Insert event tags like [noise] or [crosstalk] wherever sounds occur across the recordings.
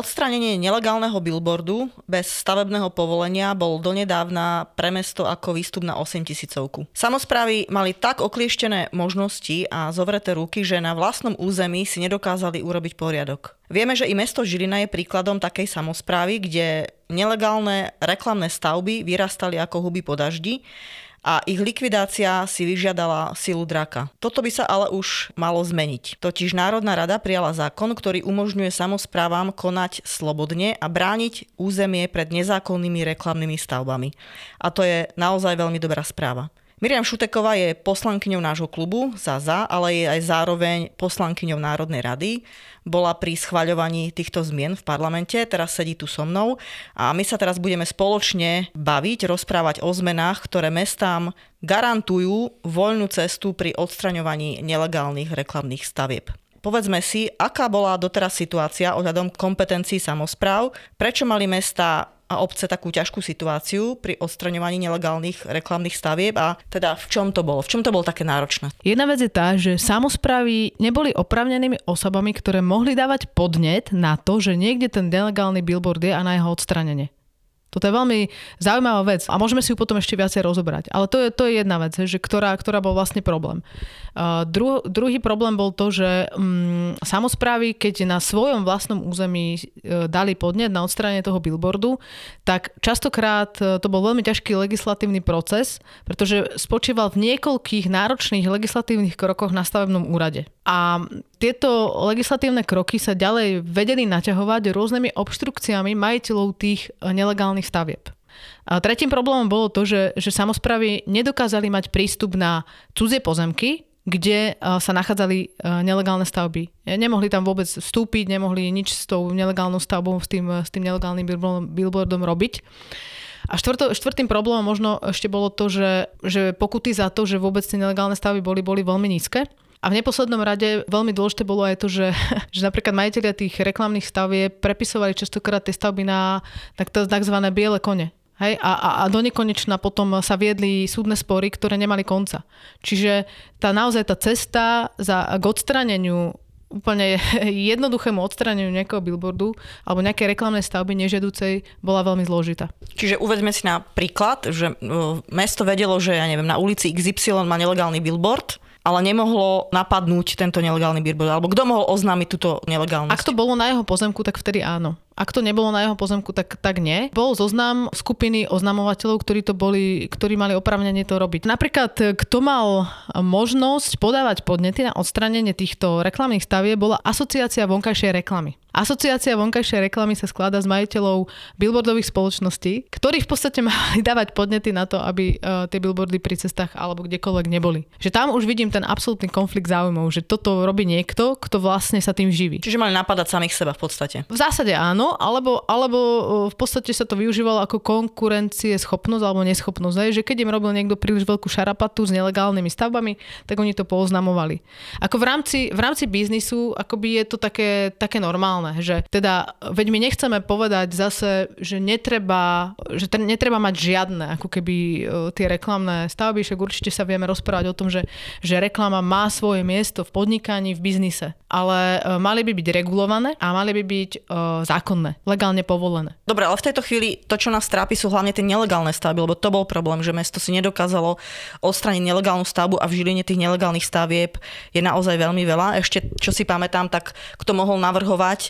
Odstránenie nelegálneho billboardu bez stavebného povolenia bol donedávna pre mesto ako výstup na 8 tisícovku. Samozprávy mali tak oklieštené možnosti a zovreté ruky, že na vlastnom území si nedokázali urobiť poriadok. Vieme, že i mesto Žilina je príkladom takej samozprávy, kde nelegálne reklamné stavby vyrastali ako huby po daždi a ich likvidácia si vyžiadala silu draka. Toto by sa ale už malo zmeniť. Totiž Národná rada prijala zákon, ktorý umožňuje samozprávam konať slobodne a brániť územie pred nezákonnými reklamnými stavbami. A to je naozaj veľmi dobrá správa. Miriam Šuteková je poslankyňou nášho klubu ZAZA, ale je aj zároveň poslankyňou Národnej rady. Bola pri schvaľovaní týchto zmien v parlamente, teraz sedí tu so mnou a my sa teraz budeme spoločne baviť, rozprávať o zmenách, ktoré mestám garantujú voľnú cestu pri odstraňovaní nelegálnych reklamných stavieb. Povedzme si, aká bola doteraz situácia ohľadom kompetencií samozpráv, prečo mali mesta a obce takú ťažkú situáciu pri odstraňovaní nelegálnych reklamných stavieb a teda v čom to bolo? V čom to bolo také náročné? Jedna vec je tá, že samozprávy neboli opravnenými osobami, ktoré mohli dávať podnet na to, že niekde ten nelegálny billboard je a na jeho odstranenie. Toto je veľmi zaujímavá vec a môžeme si ju potom ešte viacej rozobrať. Ale to je, to je jedna vec, že ktorá, ktorá bol vlastne problém. Uh, dru, druhý problém bol to, že um, samozprávy, keď na svojom vlastnom území uh, dali podnet na odstránenie toho billboardu, tak častokrát uh, to bol veľmi ťažký legislatívny proces, pretože spočíval v niekoľkých náročných legislatívnych krokoch na stavebnom úrade. A tieto legislatívne kroky sa ďalej vedeli naťahovať rôznymi obštrukciami majiteľov tých e, nelegálnych stavieb. A tretím problémom bolo to, že, že samozpravy nedokázali mať prístup na cudzie pozemky, kde e, sa nachádzali e, nelegálne stavby. Nemohli tam vôbec vstúpiť, nemohli nič s tou nelegálnou stavbou, s tým, s tým nelegálnym billboardom robiť. A štvrto, štvrtým problémom možno ešte bolo to, že, že pokuty za to, že vôbec tie nelegálne stavby boli, boli veľmi nízke. A v neposlednom rade veľmi dôležité bolo aj to, že, [laughs] že napríklad majiteľia tých reklamných stavie prepisovali častokrát tie stavby na tzv. biele kone. Hej? A, a, a do nekonečna potom sa viedli súdne spory, ktoré nemali konca. Čiže tá naozaj tá cesta za, k odstraneniu úplne [laughs] jednoduchému odstraneniu nejakého billboardu alebo nejakej reklamnej stavby nežiaducej bola veľmi zložitá. Čiže uvedme si na príklad, že mesto vedelo, že ja neviem, na ulici XY má nelegálny billboard ale nemohlo napadnúť tento nelegálny billboard? Alebo kto mohol oznámiť túto nelegálnosť? Ak to bolo na jeho pozemku, tak vtedy áno. Ak to nebolo na jeho pozemku, tak, tak nie. Bol zoznam skupiny oznamovateľov, ktorí to boli, ktorí mali oprávnenie to robiť. Napríklad, kto mal možnosť podávať podnety na odstranenie týchto reklamných stavie, bola asociácia vonkajšej reklamy. Asociácia vonkajšej reklamy sa skladá z majiteľov billboardových spoločností, ktorí v podstate [laughs] mali dávať podnety na to, aby uh, tie billboardy pri cestách alebo kdekoľvek neboli. Že tam už vidím ten absolútny konflikt záujmov, že toto robí niekto, kto vlastne sa tým živí. Čiže mali napadať samých seba v podstate. V zásade áno, alebo, alebo v podstate sa to využívalo ako konkurencie schopnosť alebo neschopnosť. Aj, že keď im robil niekto príliš veľkú šarapatu s nelegálnymi stavbami, tak oni to pooznamovali. Ako v rámci, v rámci biznisu akoby je to také, také normálne, že teda, veď my nechceme povedať zase, že netreba, že ten, netreba mať žiadne ako keby e, tie reklamné stavby, však určite sa vieme rozprávať o tom, že, že reklama má svoje miesto v podnikaní, v biznise, ale e, mali by byť regulované a mali by byť uh, zákonné legálne povolené. Dobre, ale v tejto chvíli to, čo nás trápi, sú hlavne tie nelegálne stavby, lebo to bol problém, že mesto si nedokázalo odstraniť nelegálnu stavbu a v Žiline tých nelegálnych stavieb je naozaj veľmi veľa. Ešte, čo si pamätám, tak kto mohol navrhovať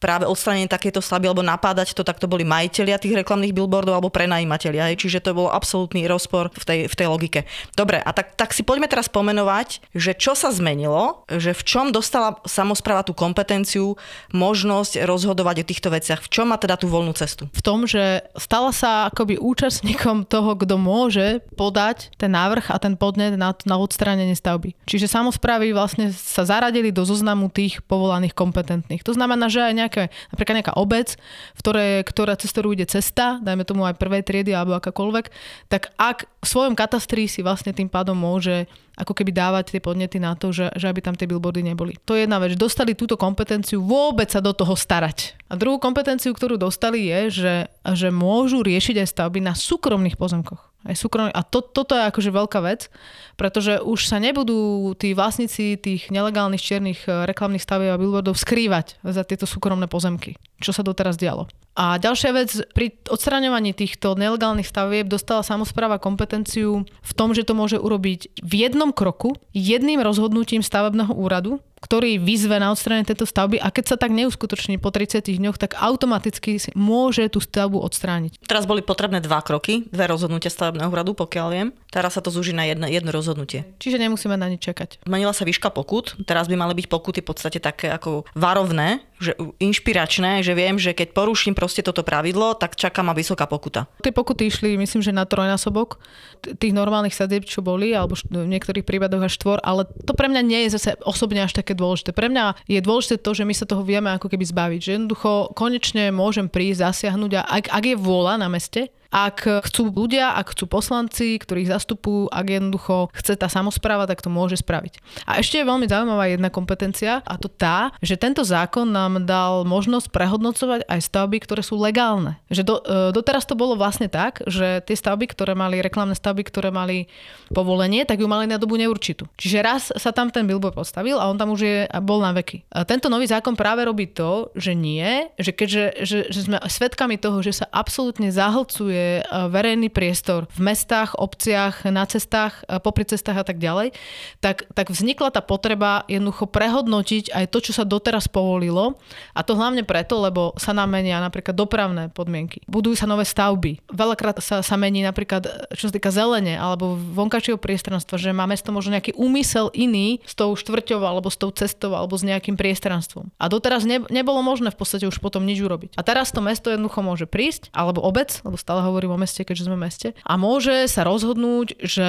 práve odstranenie takéto stavby alebo napádať to, tak to boli majiteľia tých reklamných billboardov alebo prenajímatelia. Hej. Čiže to bol absolútny rozpor v tej, v tej logike. Dobre, a tak, tak si poďme teraz pomenovať, že čo sa zmenilo, že v čom dostala samozpráva tú kompetenciu, možnosť rozhodovať o týchto veciach. V čom má teda tú voľnú cestu? V tom, že stala sa akoby účastníkom toho, kto môže podať ten návrh a ten podnet na, na odstránenie stavby. Čiže samozprávy vlastne sa zaradili do zoznamu tých povolaných kompetentných. To znamená, že aj nejak nejaké, napríklad nejaká obec, v ktorej, ktorá cez ktorú ide cesta, dajme tomu aj prvej triedy alebo akákoľvek, tak ak v svojom katastri si vlastne tým pádom môže ako keby dávať tie podnety na to, že, že aby tam tie billboardy neboli. To je jedna vec. Dostali túto kompetenciu vôbec sa do toho starať. A druhú kompetenciu, ktorú dostali je, že, že môžu riešiť aj stavby na súkromných pozemkoch. Aj súkromný. A to, toto je akože veľká vec, pretože už sa nebudú tí vlastníci tých nelegálnych čiernych eh, reklamných stavieb a billboardov skrývať za tieto súkromné pozemky, čo sa doteraz dialo. A ďalšia vec, pri odstraňovaní týchto nelegálnych stavieb dostala samozpráva kompetenciu v tom, že to môže urobiť v jednom kroku, jedným rozhodnutím stavebného úradu, ktorý vyzve na odstranenie tejto stavby a keď sa tak neuskutoční po 30 dňoch, tak automaticky môže tú stavbu odstrániť. Teraz boli potrebné dva kroky, dve rozhodnutia stavebného úradu, pokiaľ viem. Teraz sa to zúži na jedno, jedno rozhodnutie. Čiže nemusíme na nič čakať. Zmenila sa výška pokut, teraz by mali byť pokuty v podstate také ako varovné, že inšpiračné, že viem, že keď poruším proste toto pravidlo, tak čaká ma vysoká pokuta. Tie pokuty išli, myslím, že na trojnásobok tých normálnych sadieb, čo boli, alebo v niektorých prípadoch až štvor, ale to pre mňa nie je zase osobne až také dôležité. Pre mňa je dôležité to, že my sa toho vieme ako keby zbaviť, že jednoducho konečne môžem prísť, zasiahnuť a ak, ak je vôľa na meste, ak chcú ľudia, ak chcú poslanci, ktorých zastupujú, ak jednoducho chce tá samozpráva, tak to môže spraviť. A ešte je veľmi zaujímavá jedna kompetencia a to tá, že tento zákon nám dal možnosť prehodnocovať aj stavby, ktoré sú legálne. Že do, e, doteraz to bolo vlastne tak, že tie stavby, ktoré mali, reklamné stavby, ktoré mali povolenie, tak ju mali na dobu neurčitú. Čiže raz sa tam ten billboard postavil a on tam už je, bol na veky. A tento nový zákon práve robí to, že nie, že keďže že, že sme svetkami toho, že sa absolútne zahlcuje je verejný priestor v mestách, obciach, na cestách, popri cestách a tak ďalej, tak, tak vznikla tá potreba jednoducho prehodnotiť aj to, čo sa doteraz povolilo. A to hlavne preto, lebo sa nám menia napríklad dopravné podmienky. Budujú sa nové stavby. Veľakrát sa, sa mení napríklad, čo sa týka zelene alebo vonkajšieho priestranstva, že má mesto možno nejaký úmysel iný s tou štvrťou alebo s tou cestou alebo s nejakým priestranstvom. A doteraz ne, nebolo možné v podstate už potom nič urobiť. A teraz to mesto jednoducho môže prísť, alebo obec, lebo stále hovorím o meste, keďže sme v meste. A môže sa rozhodnúť, že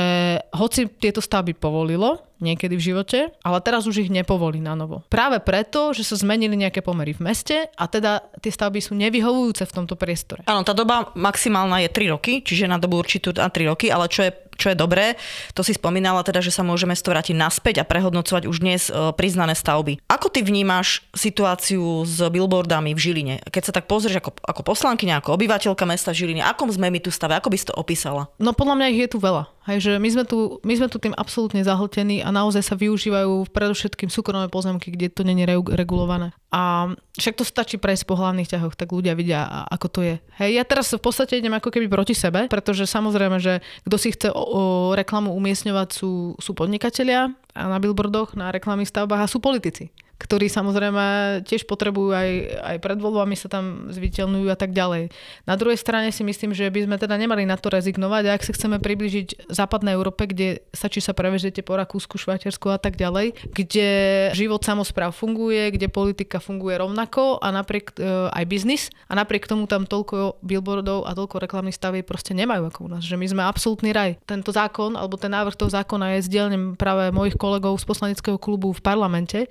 hoci tieto stavby povolilo, niekedy v živote, ale teraz už ich nepovolí na novo. Práve preto, že sa zmenili nejaké pomery v meste a teda tie stavby sú nevyhovujúce v tomto priestore. Áno, tá doba maximálna je 3 roky, čiže na dobu určitú na 3 roky, ale čo je čo je dobré, to si spomínala teda, že sa môžeme to vrátiť naspäť a prehodnocovať už dnes e, priznané stavby. Ako ty vnímaš situáciu s billboardami v Žiline? Keď sa tak pozrieš ako, ako poslankyňa, ako obyvateľka mesta Žiline, akom sme my tu stave? Ako by si to opísala? No podľa mňa ich je tu veľa. Hej, že my sme, tu, my sme tu tým absolútne zahltení a naozaj sa využívajú predovšetkým súkromné pozemky, kde to není regulované. A však to stačí prejsť po hlavných ťahoch, tak ľudia vidia, ako to je. Hej, ja teraz v podstate idem ako keby proti sebe, pretože samozrejme, že kto si chce o, o reklamu umiestňovať sú, sú podnikatelia na billboardoch, na reklamných stavbách a sú politici ktorí samozrejme tiež potrebujú aj, aj pred voľbami sa tam zviditeľňujú a tak ďalej. Na druhej strane si myslím, že by sme teda nemali na to rezignovať ak sa chceme približiť západnej Európe, kde stačí sa prevežete po Rakúsku, Švajčiarsku a tak ďalej, kde život samozpráv funguje, kde politika funguje rovnako a napriek e, aj biznis a napriek tomu tam toľko billboardov a toľko reklamných stavieb proste nemajú ako u nás, že my sme absolútny raj. Tento zákon alebo ten návrh toho zákona je zdieľaním práve mojich kolegov z poslaneckého klubu v parlamente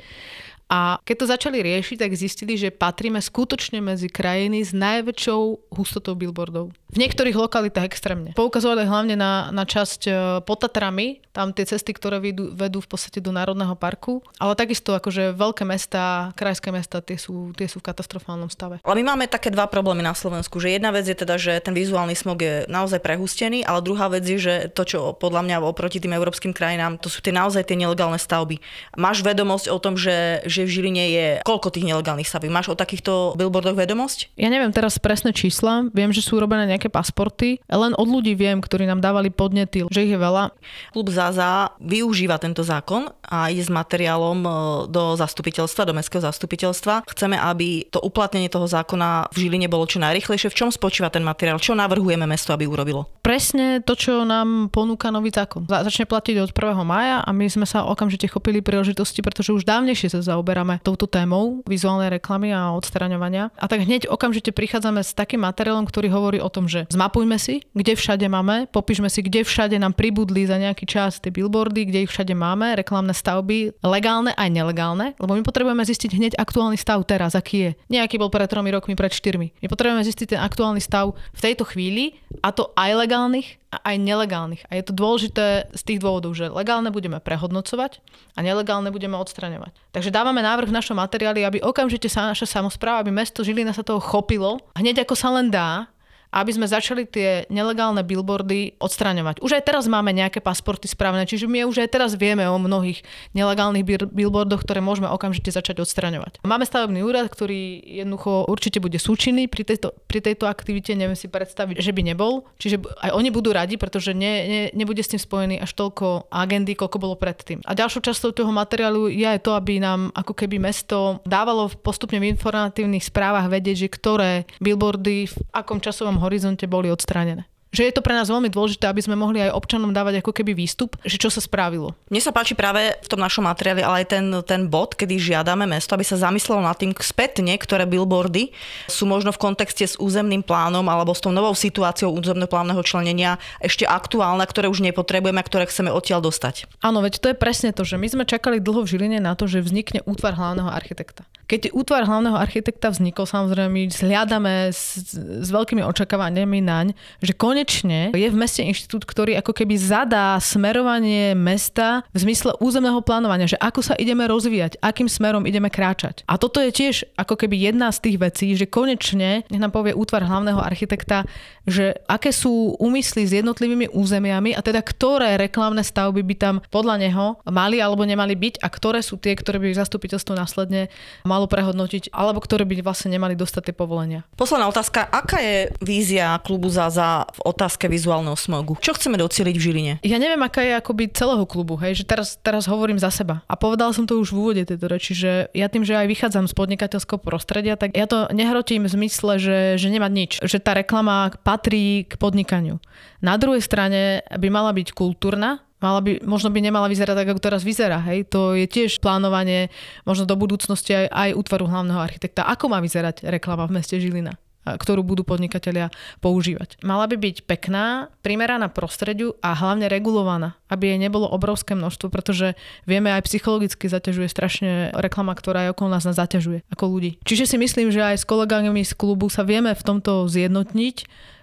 a keď to začali riešiť, tak zistili, že patríme skutočne medzi krajiny s najväčšou hustotou billboardov. V niektorých lokalitách extrémne. Poukazovali hlavne na, na časť e, pod Tatrami, tam tie cesty, ktoré vedú, vedú v podstate do Národného parku, ale takisto akože veľké mesta, krajské mesta, tie sú, tie sú v katastrofálnom stave. Ale my máme také dva problémy na Slovensku, že jedna vec je teda, že ten vizuálny smog je naozaj prehustený, ale druhá vec je, že to, čo podľa mňa oproti tým európskym krajinám, to sú tie naozaj tie nelegálne stavby. Máš vedomosť o tom, že, že v Žiline je koľko tých nelegálnych stavieb? Máš o takýchto billboardoch vedomosť? Ja neviem teraz presné čísla, viem, že sú robené nejaké pasporty. Len od ľudí viem, ktorí nám dávali podnety, že ich je veľa. Klub Zaza využíva tento zákon a ide s materiálom e, do zastupiteľstva, do mestského zastupiteľstva. Chceme, aby to uplatnenie toho zákona v Žiline bolo čo najrychlejšie. V čom spočíva ten materiál? Čo navrhujeme mesto, aby urobilo? Presne to, čo nám ponúka nový zákon. Začne platiť od 1. maja a my sme sa okamžite chopili príležitosti, pretože už dávnejšie sa zaoberáme touto témou vizuálnej reklamy a odstraňovania. A tak hneď okamžite prichádzame s takým materiálom, ktorý hovorí o tom, že zmapujme si, kde všade máme, popíšme si, kde všade nám pribudli za nejaký čas tie billboardy, kde ich všade máme, reklamné stavby, legálne aj nelegálne, lebo my potrebujeme zistiť hneď aktuálny stav teraz, aký je. Nejaký bol pred tromi rokmi, pred štyrmi. My potrebujeme zistiť ten aktuálny stav v tejto chvíli, a to aj legálnych, a aj nelegálnych. A je to dôležité z tých dôvodov, že legálne budeme prehodnocovať a nelegálne budeme odstraňovať. Takže dávame návrh v našom materiáli, aby okamžite sa naša samozpráva, aby mesto Žilina sa toho chopilo, hneď ako sa len dá, aby sme začali tie nelegálne billboardy odstraňovať. Už aj teraz máme nejaké pasporty správne, čiže my už aj teraz vieme o mnohých nelegálnych billboardoch, ktoré môžeme okamžite začať odstraňovať. Máme stavebný úrad, ktorý jednoducho určite bude súčinný pri tejto, pri tejto aktivite, neviem si predstaviť, že by nebol. Čiže aj oni budú radi, pretože ne, ne, nebude s tým spojený až toľko agendy, koľko bolo predtým. A ďalšou časťou toho materiálu je aj to, aby nám ako keby mesto dávalo postupne v informatívnych správach vedieť, že ktoré billboardy v akom časovom horizonte boli odstránené že je to pre nás veľmi dôležité, aby sme mohli aj občanom dávať ako keby výstup, že čo sa spravilo. Mne sa páči práve v tom našom materiáli, ale aj ten, ten bod, kedy žiadame mesto, aby sa zamyslelo nad tým spätne, ktoré billboardy sú možno v kontexte s územným plánom alebo s tou novou situáciou územného plánneho členenia ešte aktuálne, ktoré už nepotrebujeme a ktoré chceme odtiaľ dostať. Áno, veď to je presne to, že my sme čakali dlho v Žiline na to, že vznikne útvar hlavného architekta. Keď útvar hlavného architekta vznikol, samozrejme my zhliadame s, s veľkými očakávaniami naň, že konečne je v meste inštitút, ktorý ako keby zadá smerovanie mesta v zmysle územného plánovania, že ako sa ideme rozvíjať, akým smerom ideme kráčať. A toto je tiež ako keby jedna z tých vecí, že konečne, nech nám povie útvar hlavného architekta, že aké sú úmysly s jednotlivými územiami a teda ktoré reklamné stavby by tam podľa neho mali alebo nemali byť a ktoré sú tie, ktoré by zastupiteľstvo následne malo malo prehodnotiť, alebo ktoré by vlastne nemali dostať tie povolenia. Posledná otázka. Aká je vízia klubu Zaza v otázke vizuálneho smogu? Čo chceme docieliť v Žiline? Ja neviem, aká je akoby celého klubu, hej, že teraz, teraz hovorím za seba. A povedal som to už v úvode tejto reči, že ja tým, že aj vychádzam z podnikateľského prostredia, tak ja to nehrotím v zmysle, že, že nemá nič. Že tá reklama patrí k podnikaniu. Na druhej strane by mala byť kultúrna, Mala by, možno by nemala vyzerať tak, ako teraz vyzerá. Hej? To je tiež plánovanie možno do budúcnosti aj, aj útvaru hlavného architekta. Ako má vyzerať reklama v meste Žilina? ktorú budú podnikatelia používať. Mala by byť pekná, primeraná prostrediu a hlavne regulovaná, aby jej nebolo obrovské množstvo, pretože vieme aj psychologicky zaťažuje strašne reklama, ktorá je okolo nás nás zaťažuje ako ľudí. Čiže si myslím, že aj s kolegami z klubu sa vieme v tomto zjednotniť,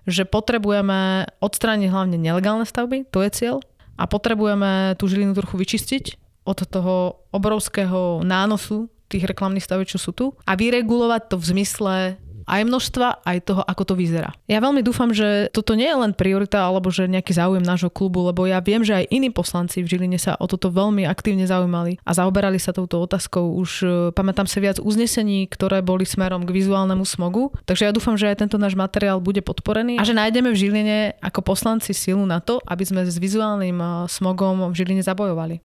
že potrebujeme odstrániť hlavne nelegálne stavby, to je cieľ, a potrebujeme tú žilinu trochu vyčistiť od toho obrovského nánosu tých reklamných stavov, čo sú tu a vyregulovať to v zmysle aj množstva, aj toho, ako to vyzerá. Ja veľmi dúfam, že toto nie je len priorita alebo že nejaký záujem nášho klubu, lebo ja viem, že aj iní poslanci v Žiline sa o toto veľmi aktívne zaujímali a zaoberali sa touto otázkou. Už e, pamätám sa viac uznesení, ktoré boli smerom k vizuálnemu smogu. Takže ja dúfam, že aj tento náš materiál bude podporený a že nájdeme v Žiline ako poslanci silu na to, aby sme s vizuálnym e, smogom v Žiline zabojovali.